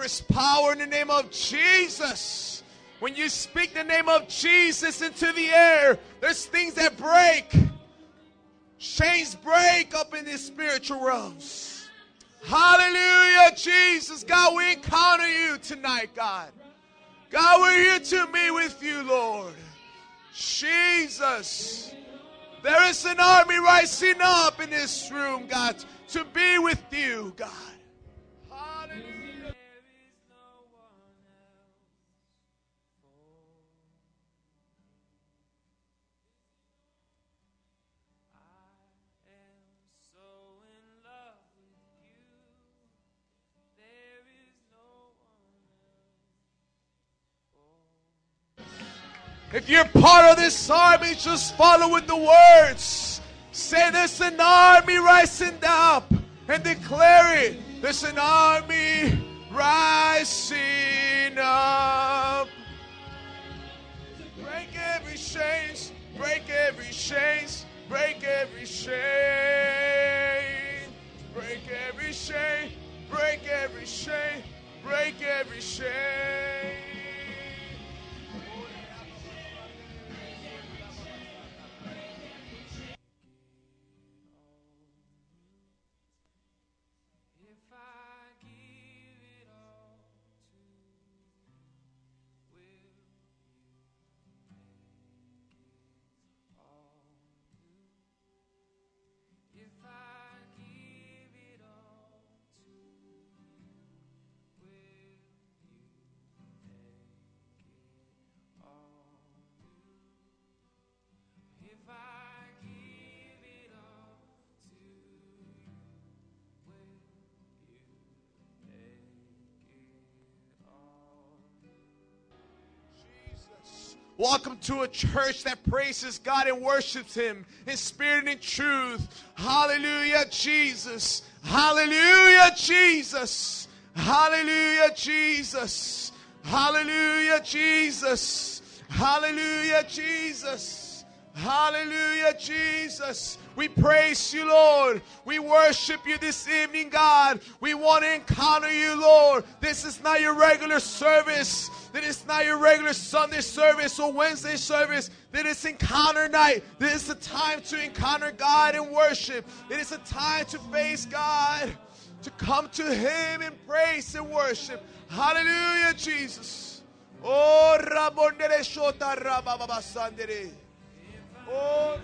There is power in the name of Jesus. When you speak the name of Jesus into the air, there's things that break. Chains break up in the spiritual realms. Hallelujah, Jesus. God, we encounter you tonight, God. God, we're here to meet with you, Lord. Jesus. There is an army rising up in this room, God, to be with you, God. You're part of this army, just follow with the words. Say there's an army rising up and declare it. There's an army rising up. Break every chains, break every chains, break every chain. Break every chain, break every chain, break every chain. Welcome to a church that praises God and worships Him in spirit and in truth. Hallelujah, Jesus. Hallelujah, Jesus. Hallelujah, Jesus. Hallelujah, Jesus. Hallelujah, Jesus. Hallelujah, Jesus. We praise you, Lord. We worship you this evening, God. We want to encounter you, Lord. This is not your regular service. This is not your regular Sunday service or Wednesday service. This is encounter night. This is a time to encounter God and worship. It is a time to face God, to come to Him in praise and worship. Hallelujah, Jesus. Oh, Rabondere Shota Rabababasandere. Oh,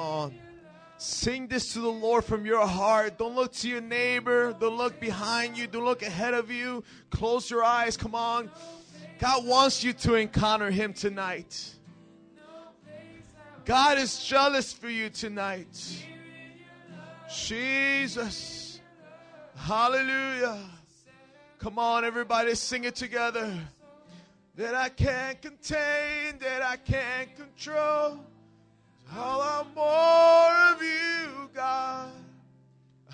on. Sing this to the Lord from your heart. Don't look to your neighbor. Don't look behind you. Don't look ahead of you. Close your eyes. Come on. God wants you to encounter Him tonight. God is jealous for you tonight. Jesus. Hallelujah. Come on, everybody, sing it together. That I can't contain, that I can't control. I want more of you, God.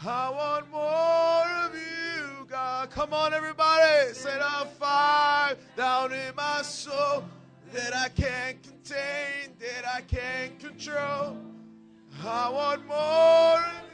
I want more of you, God. Come on, everybody. Set a fire down in my soul that I can't contain, that I can't control. I want more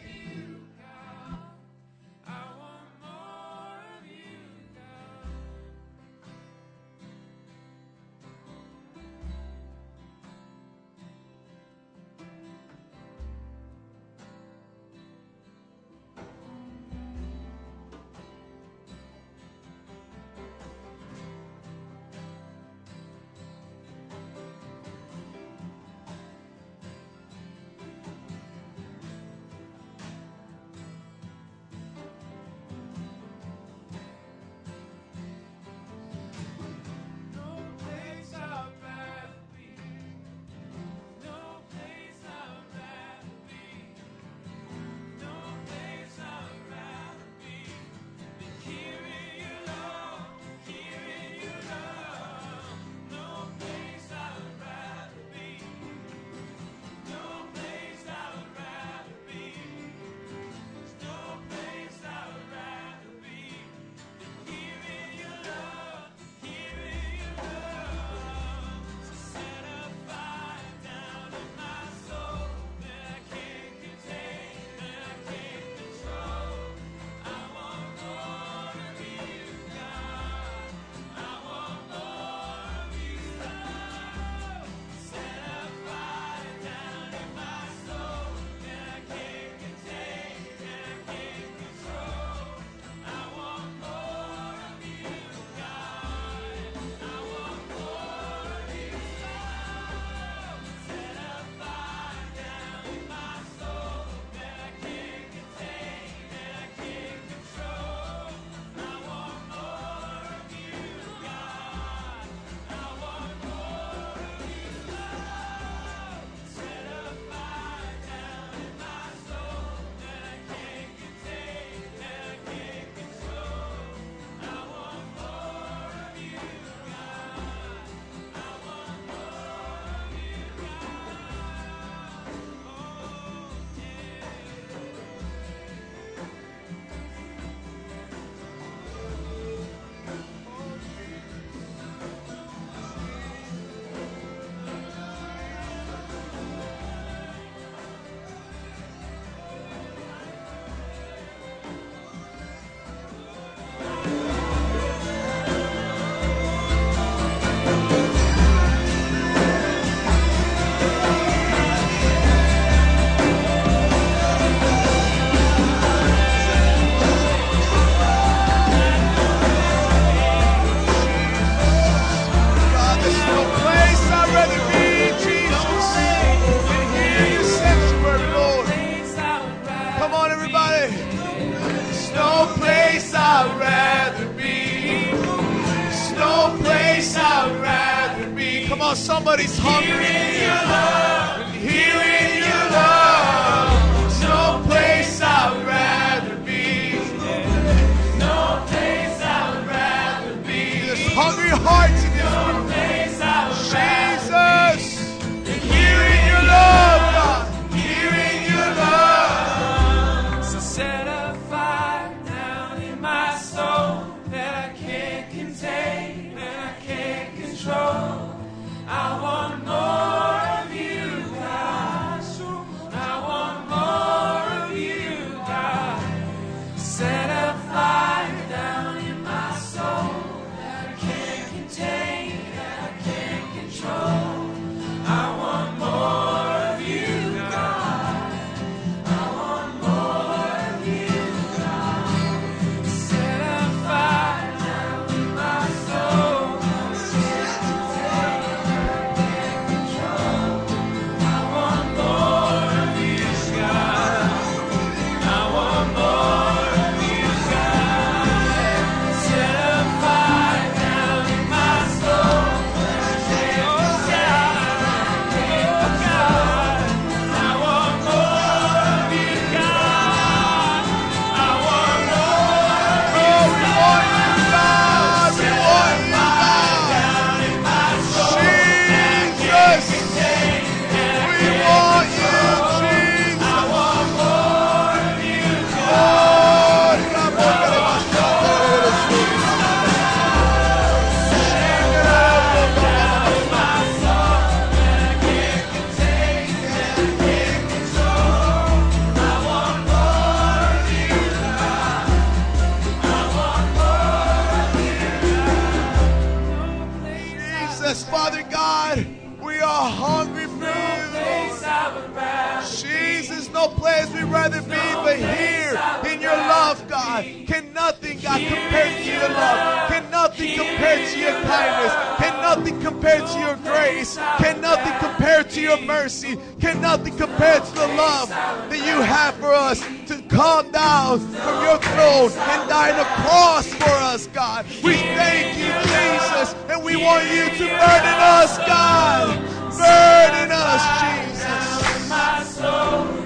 compare to your grace? Can nothing compare to your mercy? Can nothing compare to the love that you have for us to come down from your throne and die on the cross for us, God? We thank you, Jesus, and we want you to burden us, God. Burden us, Jesus.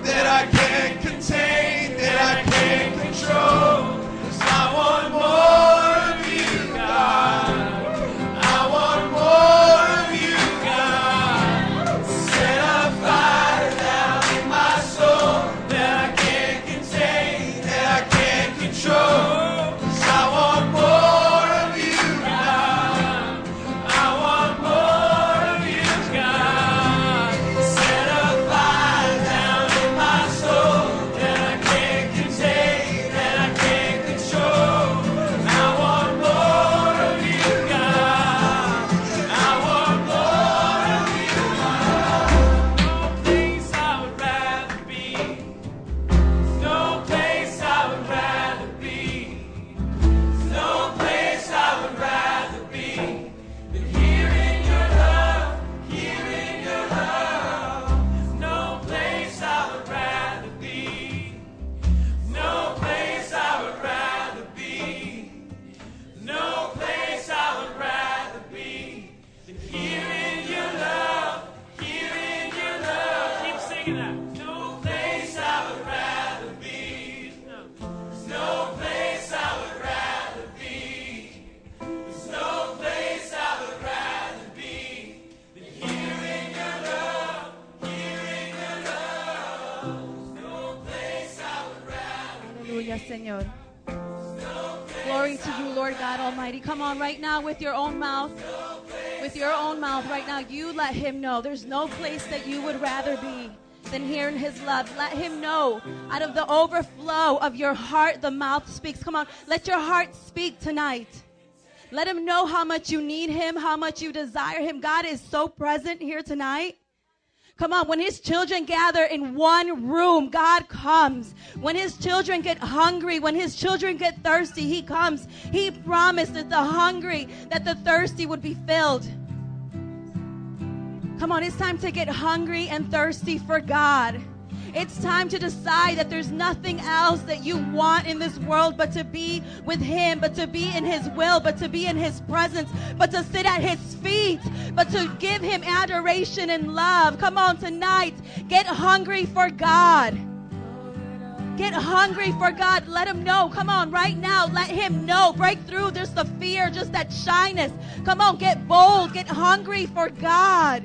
That I can't contain, that I can't control. 'Cause I want more Right now, with your own mouth. With your own mouth, right now, you let him know there's no place that you would rather be than here in his love. Let him know out of the overflow of your heart, the mouth speaks. Come on, let your heart speak tonight. Let him know how much you need him, how much you desire him. God is so present here tonight. Come on, when his children gather in one room, God comes. When his children get hungry, when his children get thirsty, he comes. He promised that the hungry, that the thirsty would be filled. Come on, it's time to get hungry and thirsty for God. It's time to decide that there's nothing else that you want in this world but to be with Him, but to be in His will, but to be in His presence, but to sit at His feet, but to give Him adoration and love. Come on, tonight, get hungry for God. Get hungry for God. Let Him know. Come on, right now, let Him know. Break through. There's the fear, just that shyness. Come on, get bold. Get hungry for God.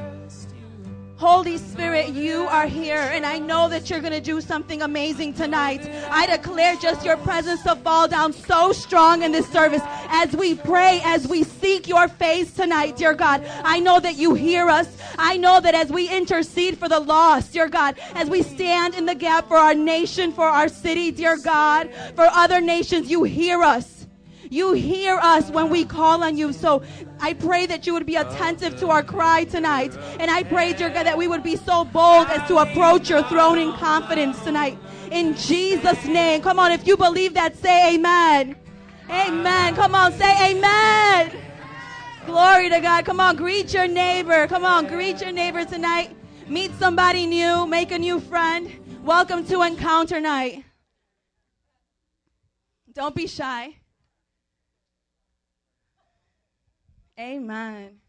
Holy Spirit, you are here, and I know that you're going to do something amazing tonight. I declare just your presence to fall down so strong in this service as we pray, as we seek your face tonight, dear God. I know that you hear us. I know that as we intercede for the lost, dear God, as we stand in the gap for our nation, for our city, dear God, for other nations, you hear us. You hear us when we call on you. So I pray that you would be attentive to our cry tonight. And I pray, dear God, that we would be so bold as to approach your throne in confidence tonight. In Jesus' name. Come on, if you believe that, say amen. Amen. Come on, say amen. Glory to God. Come on, greet your neighbor. Come on, greet your neighbor tonight. Meet somebody new. Make a new friend. Welcome to Encounter Night. Don't be shy. Amen.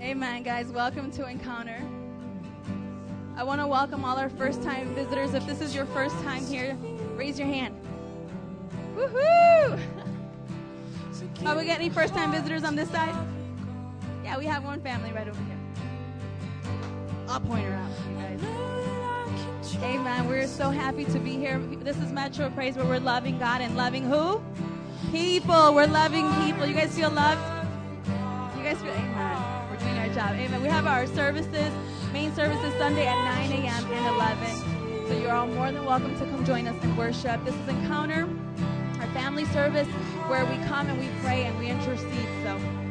Amen, guys. Welcome to Encounter. I want to welcome all our first time visitors. If this is your first time here, raise your hand. Woohoo! Are we getting any first time visitors on this side? Yeah, we have one family right over here. I'll point her out, you guys. Amen. We're so happy to be here. This is Metro Praise where we're loving God and loving who? People. We're loving people. You guys feel loved? You guys feel, amen. We're doing our job. Amen. We have our services, main services Sunday at 9 a.m. and 11. So you're all more than welcome to come join us in worship. This is Encounter, our family service, where we come and we pray and we intercede. So,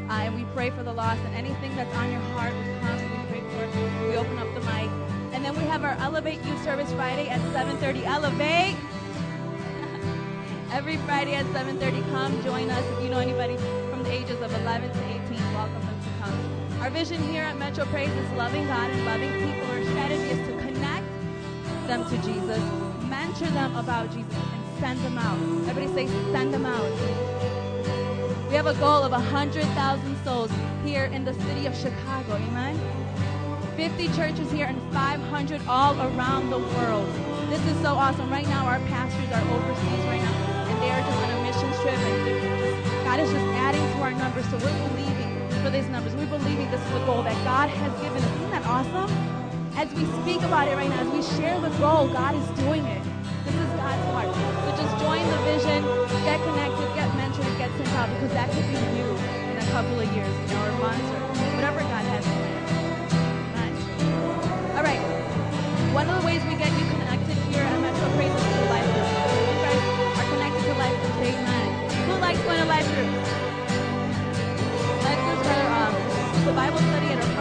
uh, and we pray for the lost and anything that's on your heart, we come we open up the mic. And then we have our Elevate Youth Service Friday at 7:30. Elevate. Every Friday at 7:30, come join us. If you know anybody from the ages of 11 to 18, welcome them to come. Our vision here at Metro Praise is loving God and loving people. Our strategy is to connect them to Jesus, mentor them about Jesus, and send them out. Everybody say, send them out. We have a goal of 100,000 souls here in the city of Chicago. Amen. 50 churches here and 500 all around the world. This is so awesome. Right now, our pastors are overseas right now, and they are just on a mission trip, and just, God is just adding to our numbers. So we're believing for these numbers. We're believing this is the goal that God has given us. Isn't that awesome? As we speak about it right now, as we share the goal, God is doing it. This is God's heart. So just join the vision, get connected, get mentored, get sent out, because that could be you in a couple of years, you know, or months, or whatever God has planned. One of the ways we get you connected here at Metro Praise is through life groups. You guys are connected to life groups. Amen. Who likes going to life groups? Life groups are um, the Bible study at a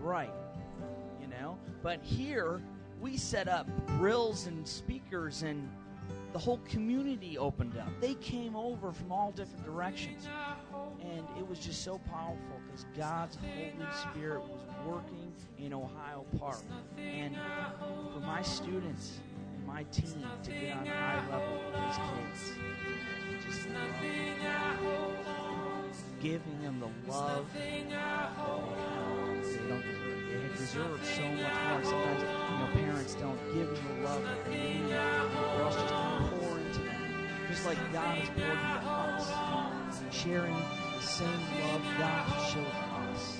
right you know. But here we set up grills and speakers and the whole community opened up. They came over from all different directions. And it was just so powerful because God's Holy Spirit was working in Ohio Park. And for my students and my team to get on a high level with these kids, just love giving them the love don't deserve. They so much more. Sometimes, you know, parents don't give them the love that they need, or else just pour into them. Just like God has poured into us, sharing the same love God has shown us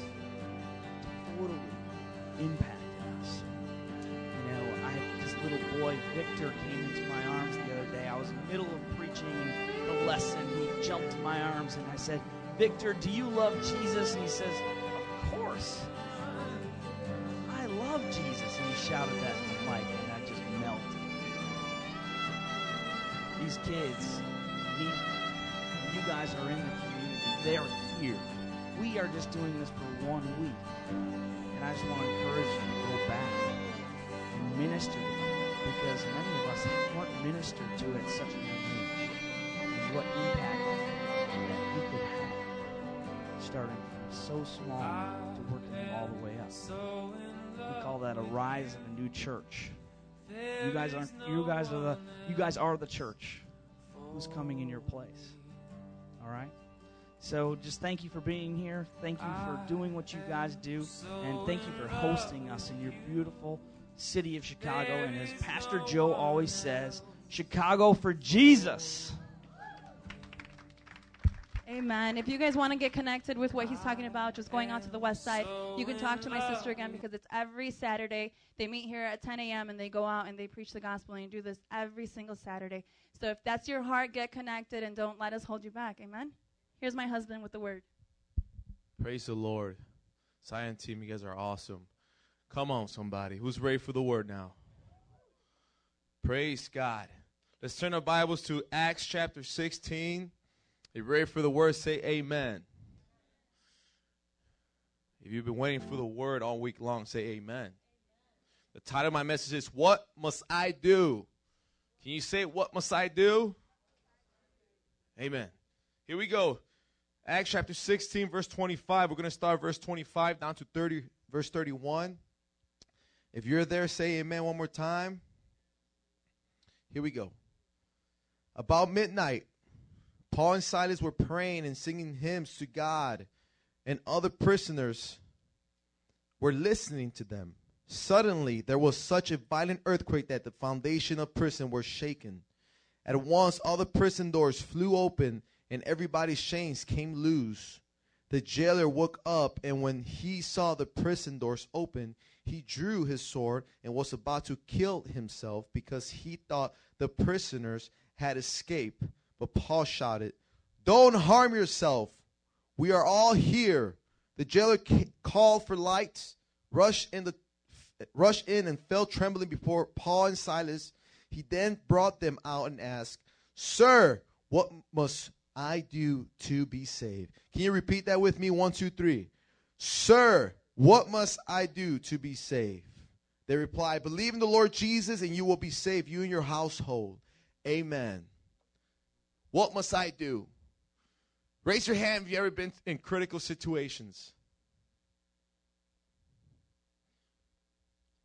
totally impacted us. You know, I this little boy, Victor, came into my arms the other day. I was in the middle of preaching the lesson. He jumped in my arms and I said, Victor, do you love Jesus? And he says, Of course. Shouted that in the mic, and that just melted. These kids need you guys are in the community. They are here. We are just doing this for one week. And I just want to encourage you to go back and minister to them because many of us weren't ministered to at such a young age. And what impact that you could have starting from so small to working all the way up. We call that a rise of a new church. You guys aren't you guys are the you guys are the church. Who's coming in your place? All right? So just thank you for being here. Thank you for doing what you guys do. And thank you for hosting us in your beautiful city of Chicago. And as Pastor Joe always says, Chicago for Jesus. Amen. If you guys want to get connected with what he's talking about, just going out to the west side, you can talk to my sister again because it's every Saturday. They meet here at 10 a.m. and they go out and they preach the gospel and do this every single Saturday. So if that's your heart, get connected and don't let us hold you back. Amen. Here's my husband with the word. Praise the Lord. Zion team, you guys are awesome. Come on, somebody. Who's ready for the word now? Praise God. Let's turn our Bibles to Acts chapter 16. If you're ready for the word, say amen. If you've been waiting for the word all week long, say amen. The title of my message is What Must I Do? Can you say, What must I do? Amen. Here we go. Acts chapter 16, verse 25. We're going to start verse 25 down to 30, verse 31. If you're there, say amen one more time. Here we go. About midnight, Paul and Silas were praying and singing hymns to God, and other prisoners were listening to them. Suddenly, there was such a violent earthquake that the foundation of prison were shaken. At once, all the prison doors flew open, and everybody's chains came loose. The jailer woke up, and when he saw the prison doors open, he drew his sword and was about to kill himself because he thought the prisoners had escaped. But Paul shouted, Don't harm yourself. We are all here. The jailer called for lights, rushed in, the, rushed in and fell trembling before Paul and Silas. He then brought them out and asked, Sir, what must I do to be saved? Can you repeat that with me? One, two, three. Sir, what must I do to be saved? They replied, Believe in the Lord Jesus and you will be saved, you and your household. Amen. What must I do? Raise your hand if you've ever been in critical situations.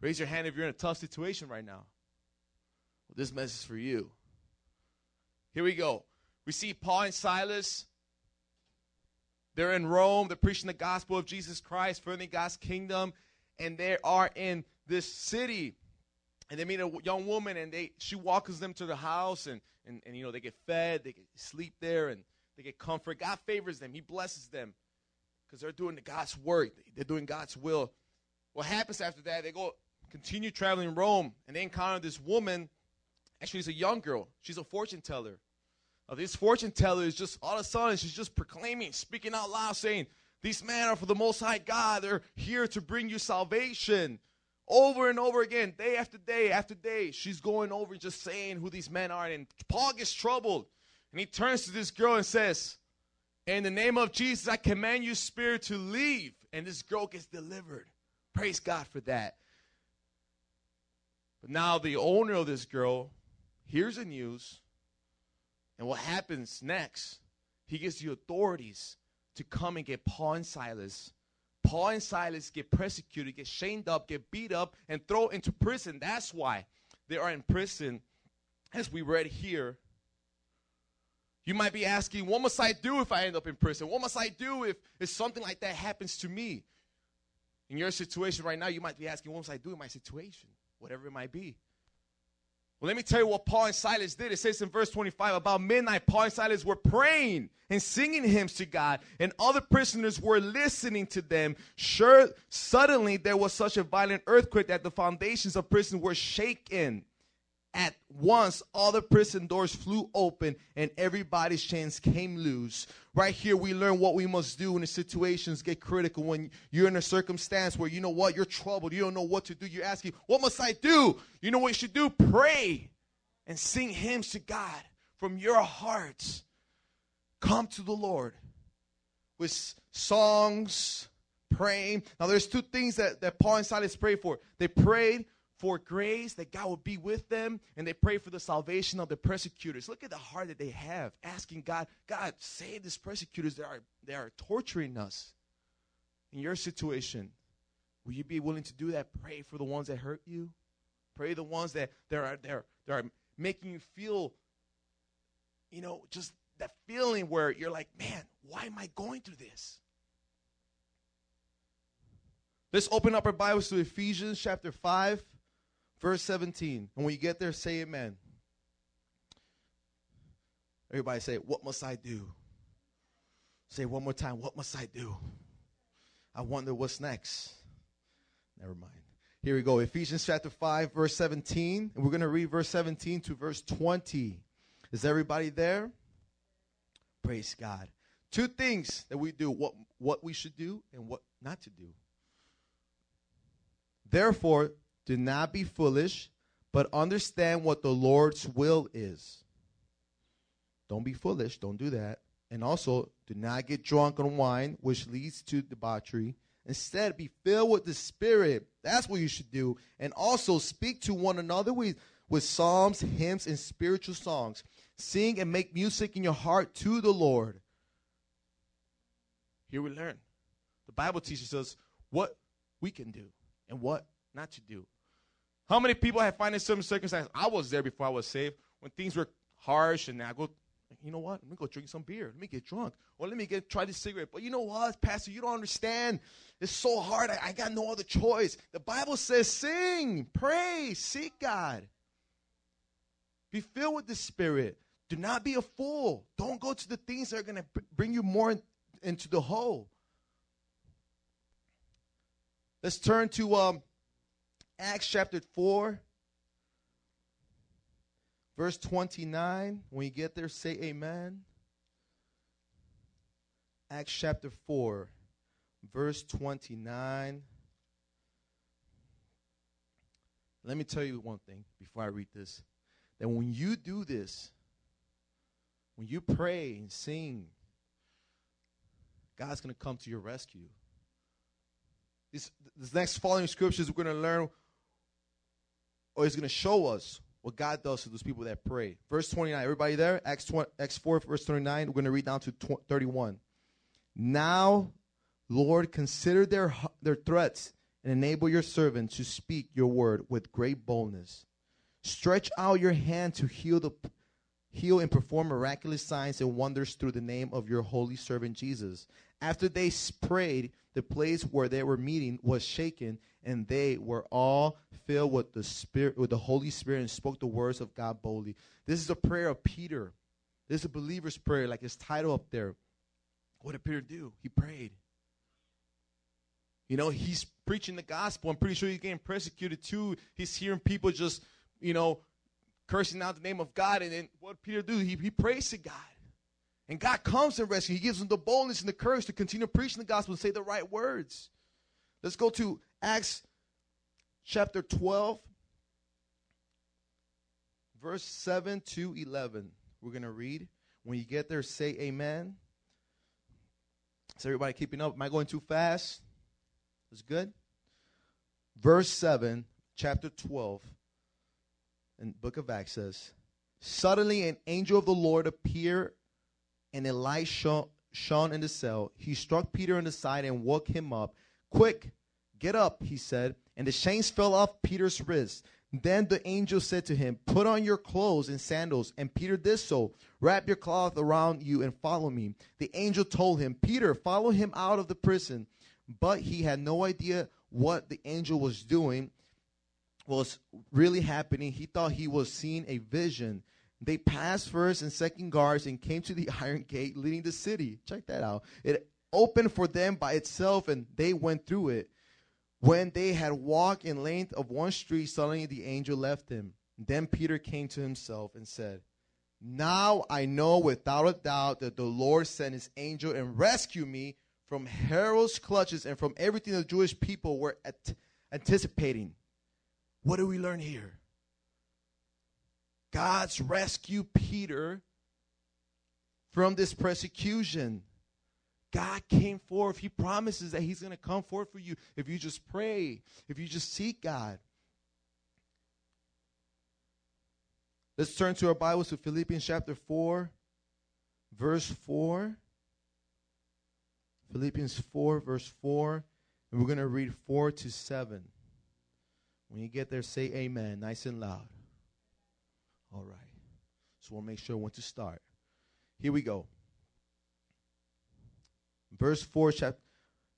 Raise your hand if you're in a tough situation right now. Well, this message is for you. Here we go. We see Paul and Silas. They're in Rome. They're preaching the gospel of Jesus Christ, furthering God's kingdom, and they are in this city. And they meet a young woman, and they she walks them to the house, and, and, and you know they get fed, they get sleep there, and they get comfort. God favors them. He blesses them because they're doing the God's work. They're doing God's will. What happens after that? They go continue traveling Rome, and they encounter this woman. Actually, it's a young girl. She's a fortune teller. Now, this fortune teller is just all of a sudden she's just proclaiming, speaking out loud, saying, "These men are for the Most High God. They're here to bring you salvation." Over and over again, day after day after day, she's going over and just saying who these men are. And Paul gets troubled, and he turns to this girl and says, "In the name of Jesus, I command you, spirit, to leave." And this girl gets delivered. Praise God for that. But now the owner of this girl, hears the news, and what happens next? He gets the authorities to come and get Paul and Silas. Paul and Silas get persecuted, get shamed up, get beat up, and thrown into prison. That's why they are in prison, as we read here. You might be asking, what must I do if I end up in prison? What must I do if, if something like that happens to me? In your situation right now, you might be asking, what must I do in my situation? Whatever it might be. Well, let me tell you what Paul and Silas did. It says in verse 25 about midnight, Paul and Silas were praying and singing hymns to God, and other prisoners were listening to them. Sure, suddenly there was such a violent earthquake that the foundations of prison were shaken. At once, all the prison doors flew open and everybody's chains came loose. Right here, we learn what we must do when the situations get critical. When you're in a circumstance where you know what, you're troubled, you don't know what to do. You're asking, What must I do? You know what you should do? Pray and sing hymns to God from your heart. Come to the Lord with songs, praying. Now, there's two things that, that Paul and Silas prayed for. They prayed for grace, that God would be with them, and they pray for the salvation of the persecutors. Look at the heart that they have, asking God, God, save these persecutors that are, that are torturing us. In your situation, will you be willing to do that? Pray for the ones that hurt you. Pray the ones that, that, are, that, are, that are making you feel, you know, just that feeling where you're like, man, why am I going through this? Let's open up our Bibles to Ephesians chapter 5, verse 17. And when you get there, say amen. Everybody say, What must I do? Say one more time, What must I do? I wonder what's next. Never mind. Here we go. Ephesians chapter 5, verse 17. And we're going to read verse 17 to verse 20. Is everybody there? Praise God. Two things that we do what, what we should do and what not to do. Therefore, do not be foolish, but understand what the Lord's will is. Don't be foolish. Don't do that. And also, do not get drunk on wine, which leads to debauchery. Instead, be filled with the Spirit. That's what you should do. And also, speak to one another with, with psalms, hymns, and spiritual songs. Sing and make music in your heart to the Lord. Here we learn. The Bible teaches us what we can do and what not to do. How many people have found in certain circumstances? I was there before I was saved when things were harsh, and I go, you know what? Let me go drink some beer. Let me get drunk, or let me get try this cigarette. But you know what, Pastor? You don't understand. It's so hard. I, I got no other choice. The Bible says, sing, pray, seek God. Be filled with the Spirit. Do not be a fool. Don't go to the things that are going to bring you more in, into the hole. Let's turn to um, Acts chapter 4, verse 29. When you get there, say amen. Acts chapter 4, verse 29. Let me tell you one thing before I read this. That when you do this, when you pray and sing, God's going to come to your rescue. This, this next following scriptures, we're going to learn, or He's going to show us what God does to those people that pray. Verse 29, everybody there? Acts, 20, Acts 4, verse 29. We're going to read down to 20, 31. Now, Lord, consider their, their threats and enable your servant to speak your word with great boldness. Stretch out your hand to heal the heal and perform miraculous signs and wonders through the name of your holy servant Jesus. After they prayed, the place where they were meeting was shaken, and they were all filled with the Spirit, with the Holy Spirit, and spoke the words of God boldly. This is a prayer of Peter. This is a believer's prayer, like his title up there. What did Peter do? He prayed. You know, he's preaching the gospel. I'm pretty sure he's getting persecuted too. He's hearing people just, you know, cursing out the name of God. And then what Peter do? He, he prays to God. And God comes and rescues. He gives him the boldness and the courage to continue preaching the gospel and say the right words. Let's go to Acts chapter 12, verse 7 to 11. We're going to read. When you get there, say amen. Is everybody keeping up? Am I going too fast? It's good. Verse 7, chapter 12, in book of Acts says, Suddenly, an angel of the Lord appeared, and a light sho- shone in the cell. He struck Peter on the side and woke him up. Quick, get up, he said. And the chains fell off Peter's wrists. Then the angel said to him, Put on your clothes and sandals. And Peter did so. Wrap your cloth around you and follow me. The angel told him, Peter, follow him out of the prison. But he had no idea what the angel was doing was really happening. He thought he was seeing a vision. They passed first and second guards and came to the iron gate leading the city. Check that out. It opened for them by itself and they went through it. When they had walked in length of one street, suddenly the angel left him. Then Peter came to himself and said, Now I know without a doubt that the Lord sent his angel and rescued me from Herod's clutches and from everything the Jewish people were at- anticipating. What do we learn here? God's rescue Peter from this persecution. God came forth. He promises that He's going to come forth for you if you just pray, if you just seek God. Let's turn to our Bibles to Philippians chapter 4, verse 4. Philippians 4, verse 4. And we're going to read 4 to 7. When you get there, say amen, nice and loud. All right. So we'll make sure when to start. Here we go. Verse 4, chap-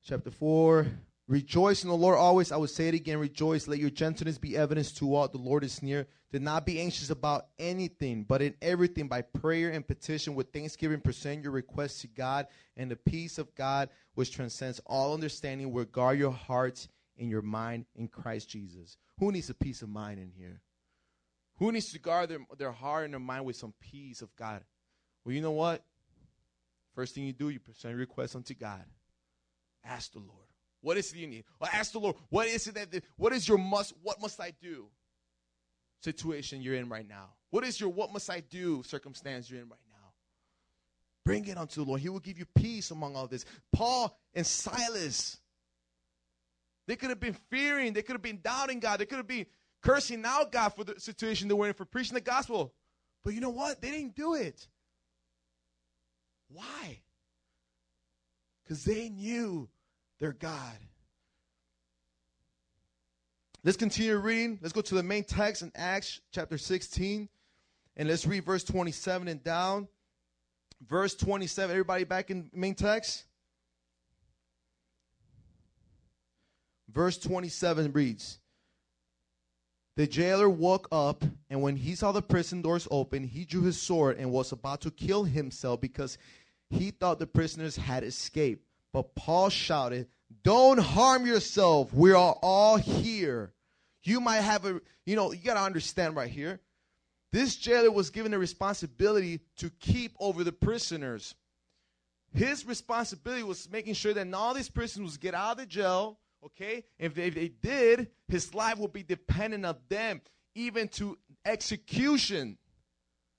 chapter 4. Rejoice in the Lord always. I will say it again. Rejoice. Let your gentleness be evidence to all. The Lord is near. Do not be anxious about anything, but in everything by prayer and petition with thanksgiving present your requests to God, and the peace of God, which transcends all understanding, will guard your hearts and your mind in Christ Jesus. Who needs a peace of mind in here? Who needs to guard their, their heart and their mind with some peace of God? Well, you know what? First thing you do, you present your request unto God. Ask the Lord. What is it you need? Or ask the Lord, what is it that what is your must what must I do situation you're in right now? What is your what must I do circumstance you're in right now? Bring it unto the Lord. He will give you peace among all this. Paul and Silas, they could have been fearing, they could have been doubting God, they could have been cursing out God for the situation they were in for preaching the gospel. But you know what? They didn't do it. Why? Because they knew their God. Let's continue reading. Let's go to the main text in Acts chapter 16. And let's read verse 27 and down. Verse 27. Everybody back in main text? Verse 27 reads The jailer woke up, and when he saw the prison doors open, he drew his sword and was about to kill himself because he thought the prisoners had escaped. But Paul shouted, Don't harm yourself. We are all here. You might have a, you know, you got to understand right here. This jailer was given a responsibility to keep over the prisoners. His responsibility was making sure that all these prisoners get out of the jail, okay? If they, if they did, his life would be dependent on them, even to execution.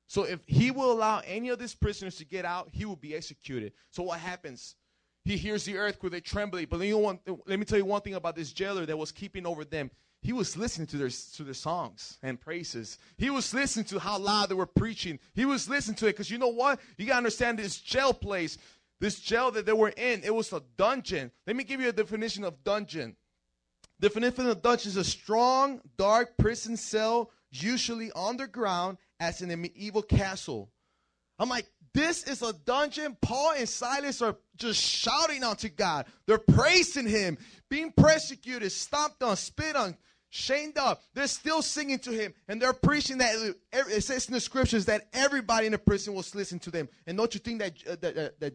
So if he will allow any of these prisoners to get out, he will be executed. So what happens? He hears the earthquake, they tremble. But one, let me tell you one thing about this jailer that was keeping over them. He was listening to their to their songs and praises. He was listening to how loud they were preaching. He was listening to it because you know what? You gotta understand this jail place, this jail that they were in. It was a dungeon. Let me give you a definition of dungeon. Definition of dungeon is a strong, dark prison cell, usually underground, as in a medieval castle. I'm like, this is a dungeon. Paul and Silas are just shouting unto God. They're praising him, being persecuted, stomped on, spit on, shamed up. They're still singing to him, and they're preaching that. It says in the scriptures that everybody in the prison was listening to them. And don't you think that, uh, that, uh, that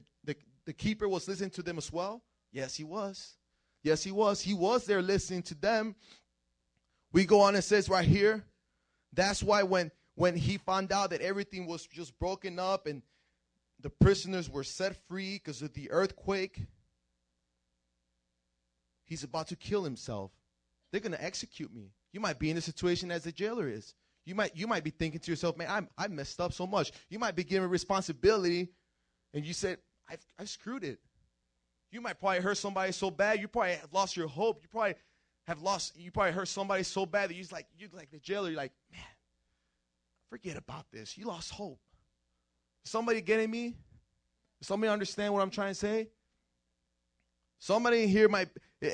the, keeper was listening to them as well? Yes, he was. Yes, he was. He was there listening to them. We go on and says right here, that's why when when he found out that everything was just broken up and the prisoners were set free because of the earthquake, he's about to kill himself. They're to execute me. You might be in a situation as the jailer is. You might you might be thinking to yourself, man, I'm I messed up so much. You might be given responsibility, and you said, I've I screwed it. You might probably hurt somebody so bad, you probably have lost your hope. You probably have lost. You probably hurt somebody so bad that you're like you like the jailer. You're like, man, forget about this. You lost hope. Somebody getting me? Somebody understand what I'm trying to say? Somebody here might,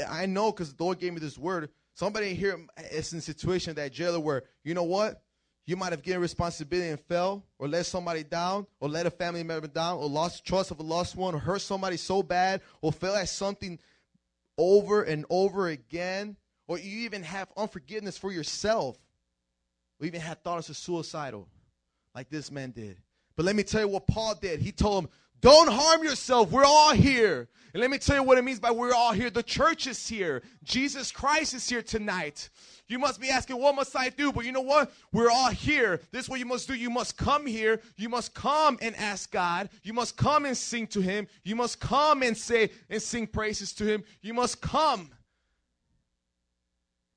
I know because the Lord gave me this word. Somebody here is in a situation that jailer where, you know what? You might have given responsibility and fell, or let somebody down, or let a family member down, or lost trust of a lost one, or hurt somebody so bad, or felt at something over and over again, or you even have unforgiveness for yourself, or even had thoughts of suicidal, like this man did. But let me tell you what Paul did. He told him, Don't harm yourself. We're all here. And let me tell you what it means by we're all here. The church is here. Jesus Christ is here tonight. You must be asking, What must I do? But you know what? We're all here. This is what you must do. You must come here. You must come and ask God. You must come and sing to Him. You must come and say and sing praises to Him. You must come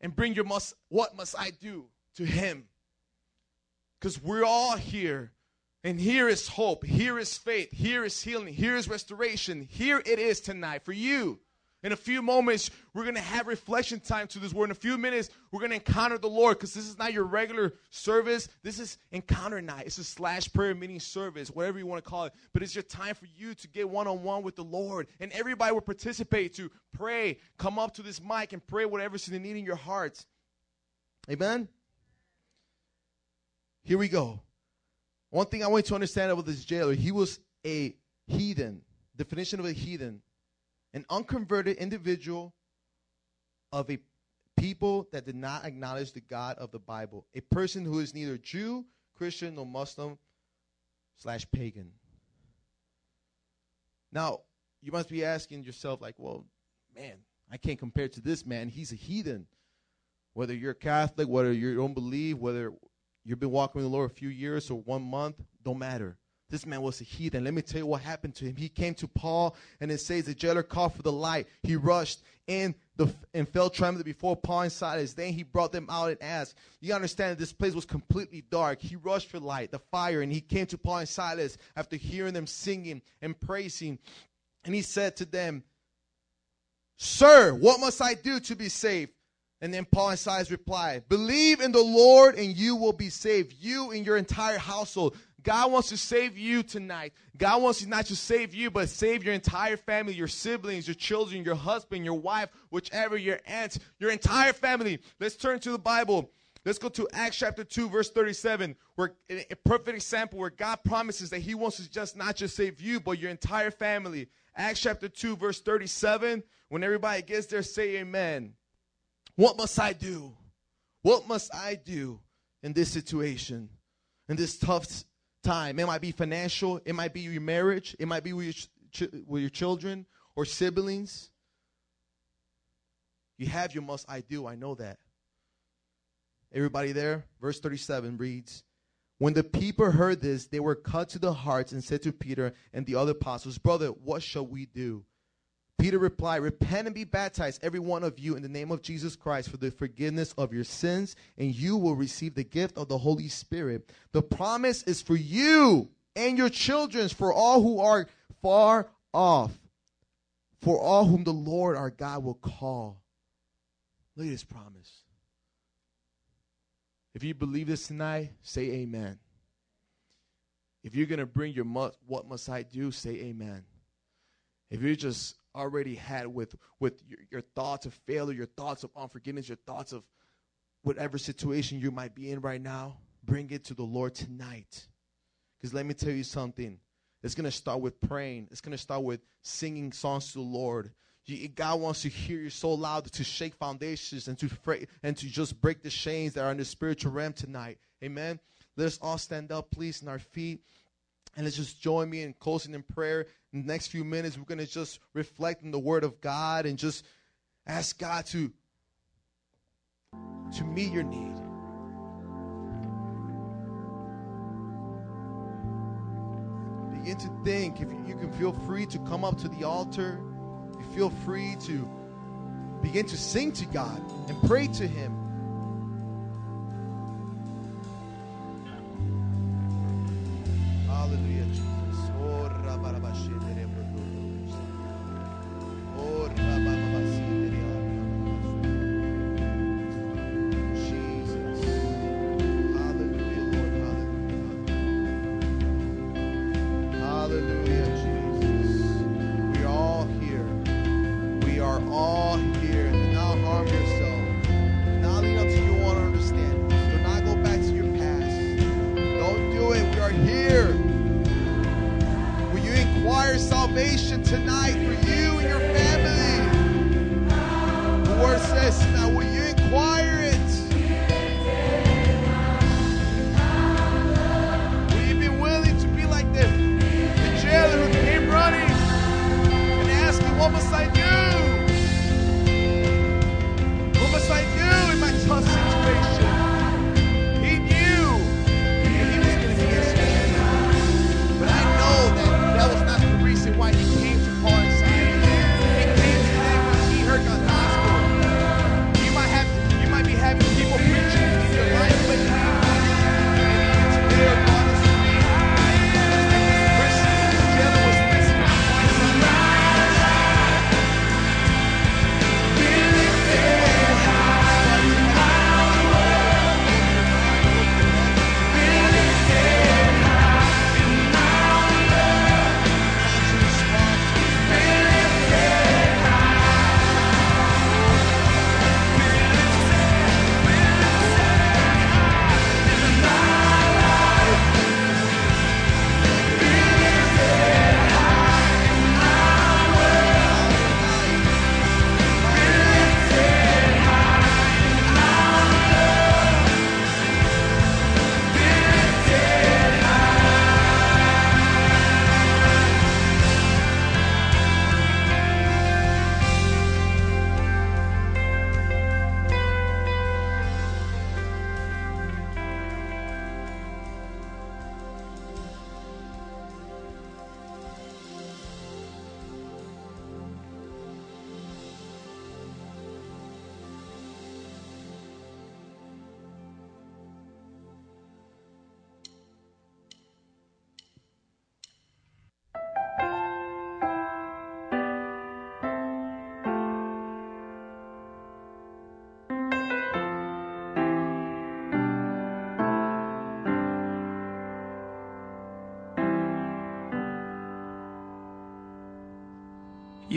and bring your must, what must I do to Him? Because we're all here. And here is hope. Here is faith. Here is healing. Here is restoration. Here it is tonight for you. In a few moments, we're going to have reflection time to this word. In a few minutes, we're going to encounter the Lord because this is not your regular service. This is encounter night. It's a slash prayer meeting service, whatever you want to call it. But it's your time for you to get one on one with the Lord. And everybody will participate to pray, come up to this mic and pray whatever's in the need in your hearts. Amen? Here we go. One thing I want you to understand about this jailer, he was a heathen. Definition of a heathen. An unconverted individual of a people that did not acknowledge the God of the Bible. A person who is neither Jew, Christian, nor Muslim slash pagan. Now, you must be asking yourself, like, well, man, I can't compare to this man. He's a heathen. Whether you're Catholic, whether you don't believe, whether you've been walking with the Lord a few years or one month, don't matter. This man was a heathen. Let me tell you what happened to him. He came to Paul, and it says the jailer called for the light. He rushed in the and fell trembling before Paul and Silas. Then he brought them out and asked. You understand that this place was completely dark. He rushed for light, the fire, and he came to Paul and Silas after hearing them singing and praising. And he said to them, Sir, what must I do to be saved? And then Paul and Silas replied, Believe in the Lord and you will be saved, you and your entire household. God wants to save you tonight. God wants to not just save you, but save your entire family, your siblings, your children, your husband, your wife, whichever, your aunts, your entire family. Let's turn to the Bible. Let's go to Acts chapter 2, verse 37, where a perfect example where God promises that He wants to just not just save you, but your entire family. Acts chapter 2, verse 37. When everybody gets there, say amen. What must I do? What must I do in this situation, in this tough time? It might be financial, it might be your marriage, it might be with your, ch- with your children or siblings. You have your must I do, I know that. Everybody there? Verse 37 reads When the people heard this, they were cut to the hearts and said to Peter and the other apostles, Brother, what shall we do? Peter replied, Repent and be baptized, every one of you, in the name of Jesus Christ for the forgiveness of your sins, and you will receive the gift of the Holy Spirit. The promise is for you and your children, for all who are far off, for all whom the Lord our God will call. Look at his promise. If you believe this tonight, say amen. If you're going to bring your must, what must I do, say amen. If you're just already had with with your, your thoughts of failure, your thoughts of unforgiveness, your thoughts of whatever situation you might be in right now, bring it to the Lord tonight. Because let me tell you something. It's going to start with praying. It's going to start with singing songs to the Lord. You, God wants to hear you so loud to shake foundations and to fray, and to just break the chains that are in the spiritual realm tonight. Amen. Let us all stand up, please, in our feet. And let's just join me in closing in prayer. In the next few minutes, we're going to just reflect on the Word of God and just ask God to, to meet your need. Begin to think. If you, can feel free to come up to the altar, you feel free to begin to sing to God and pray to Him.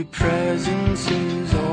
Your presence is all